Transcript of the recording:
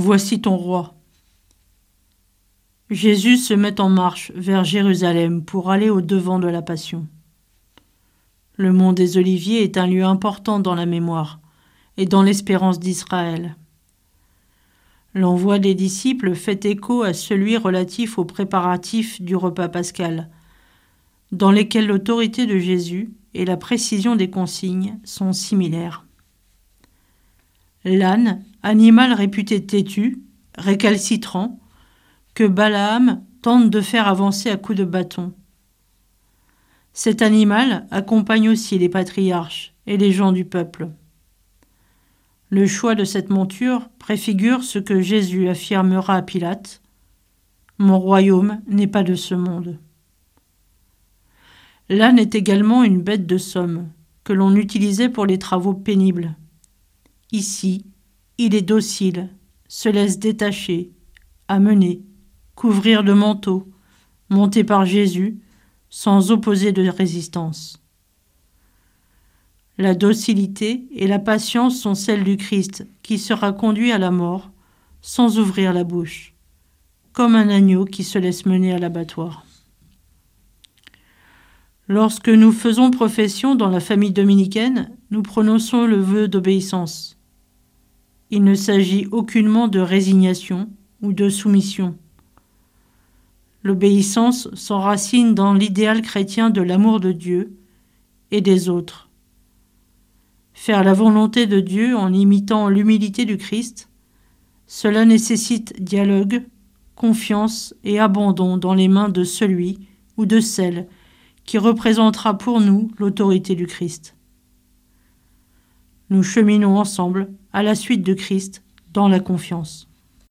Voici ton roi. Jésus se met en marche vers Jérusalem pour aller au devant de la Passion. Le mont des Oliviers est un lieu important dans la mémoire et dans l'espérance d'Israël. L'envoi des disciples fait écho à celui relatif aux préparatifs du repas pascal, dans lesquels l'autorité de Jésus et la précision des consignes sont similaires. L'âne, animal réputé têtu, récalcitrant, que Balaam tente de faire avancer à coups de bâton. Cet animal accompagne aussi les patriarches et les gens du peuple. Le choix de cette monture préfigure ce que Jésus affirmera à Pilate Mon royaume n'est pas de ce monde. L'âne est également une bête de somme que l'on utilisait pour les travaux pénibles. Ici, il est docile, se laisse détacher, amener, couvrir de manteau, monté par Jésus, sans opposer de résistance. La docilité et la patience sont celles du Christ qui sera conduit à la mort sans ouvrir la bouche, comme un agneau qui se laisse mener à l'abattoir. Lorsque nous faisons profession dans la famille dominicaine, nous prononçons le vœu d'obéissance. Il ne s'agit aucunement de résignation ou de soumission. L'obéissance s'enracine dans l'idéal chrétien de l'amour de Dieu et des autres Faire la volonté de Dieu en imitant l'humilité du Christ, cela nécessite dialogue, confiance et abandon dans les mains de celui ou de celle qui représentera pour nous l'autorité du Christ. Nous cheminons ensemble à la suite de Christ dans la confiance.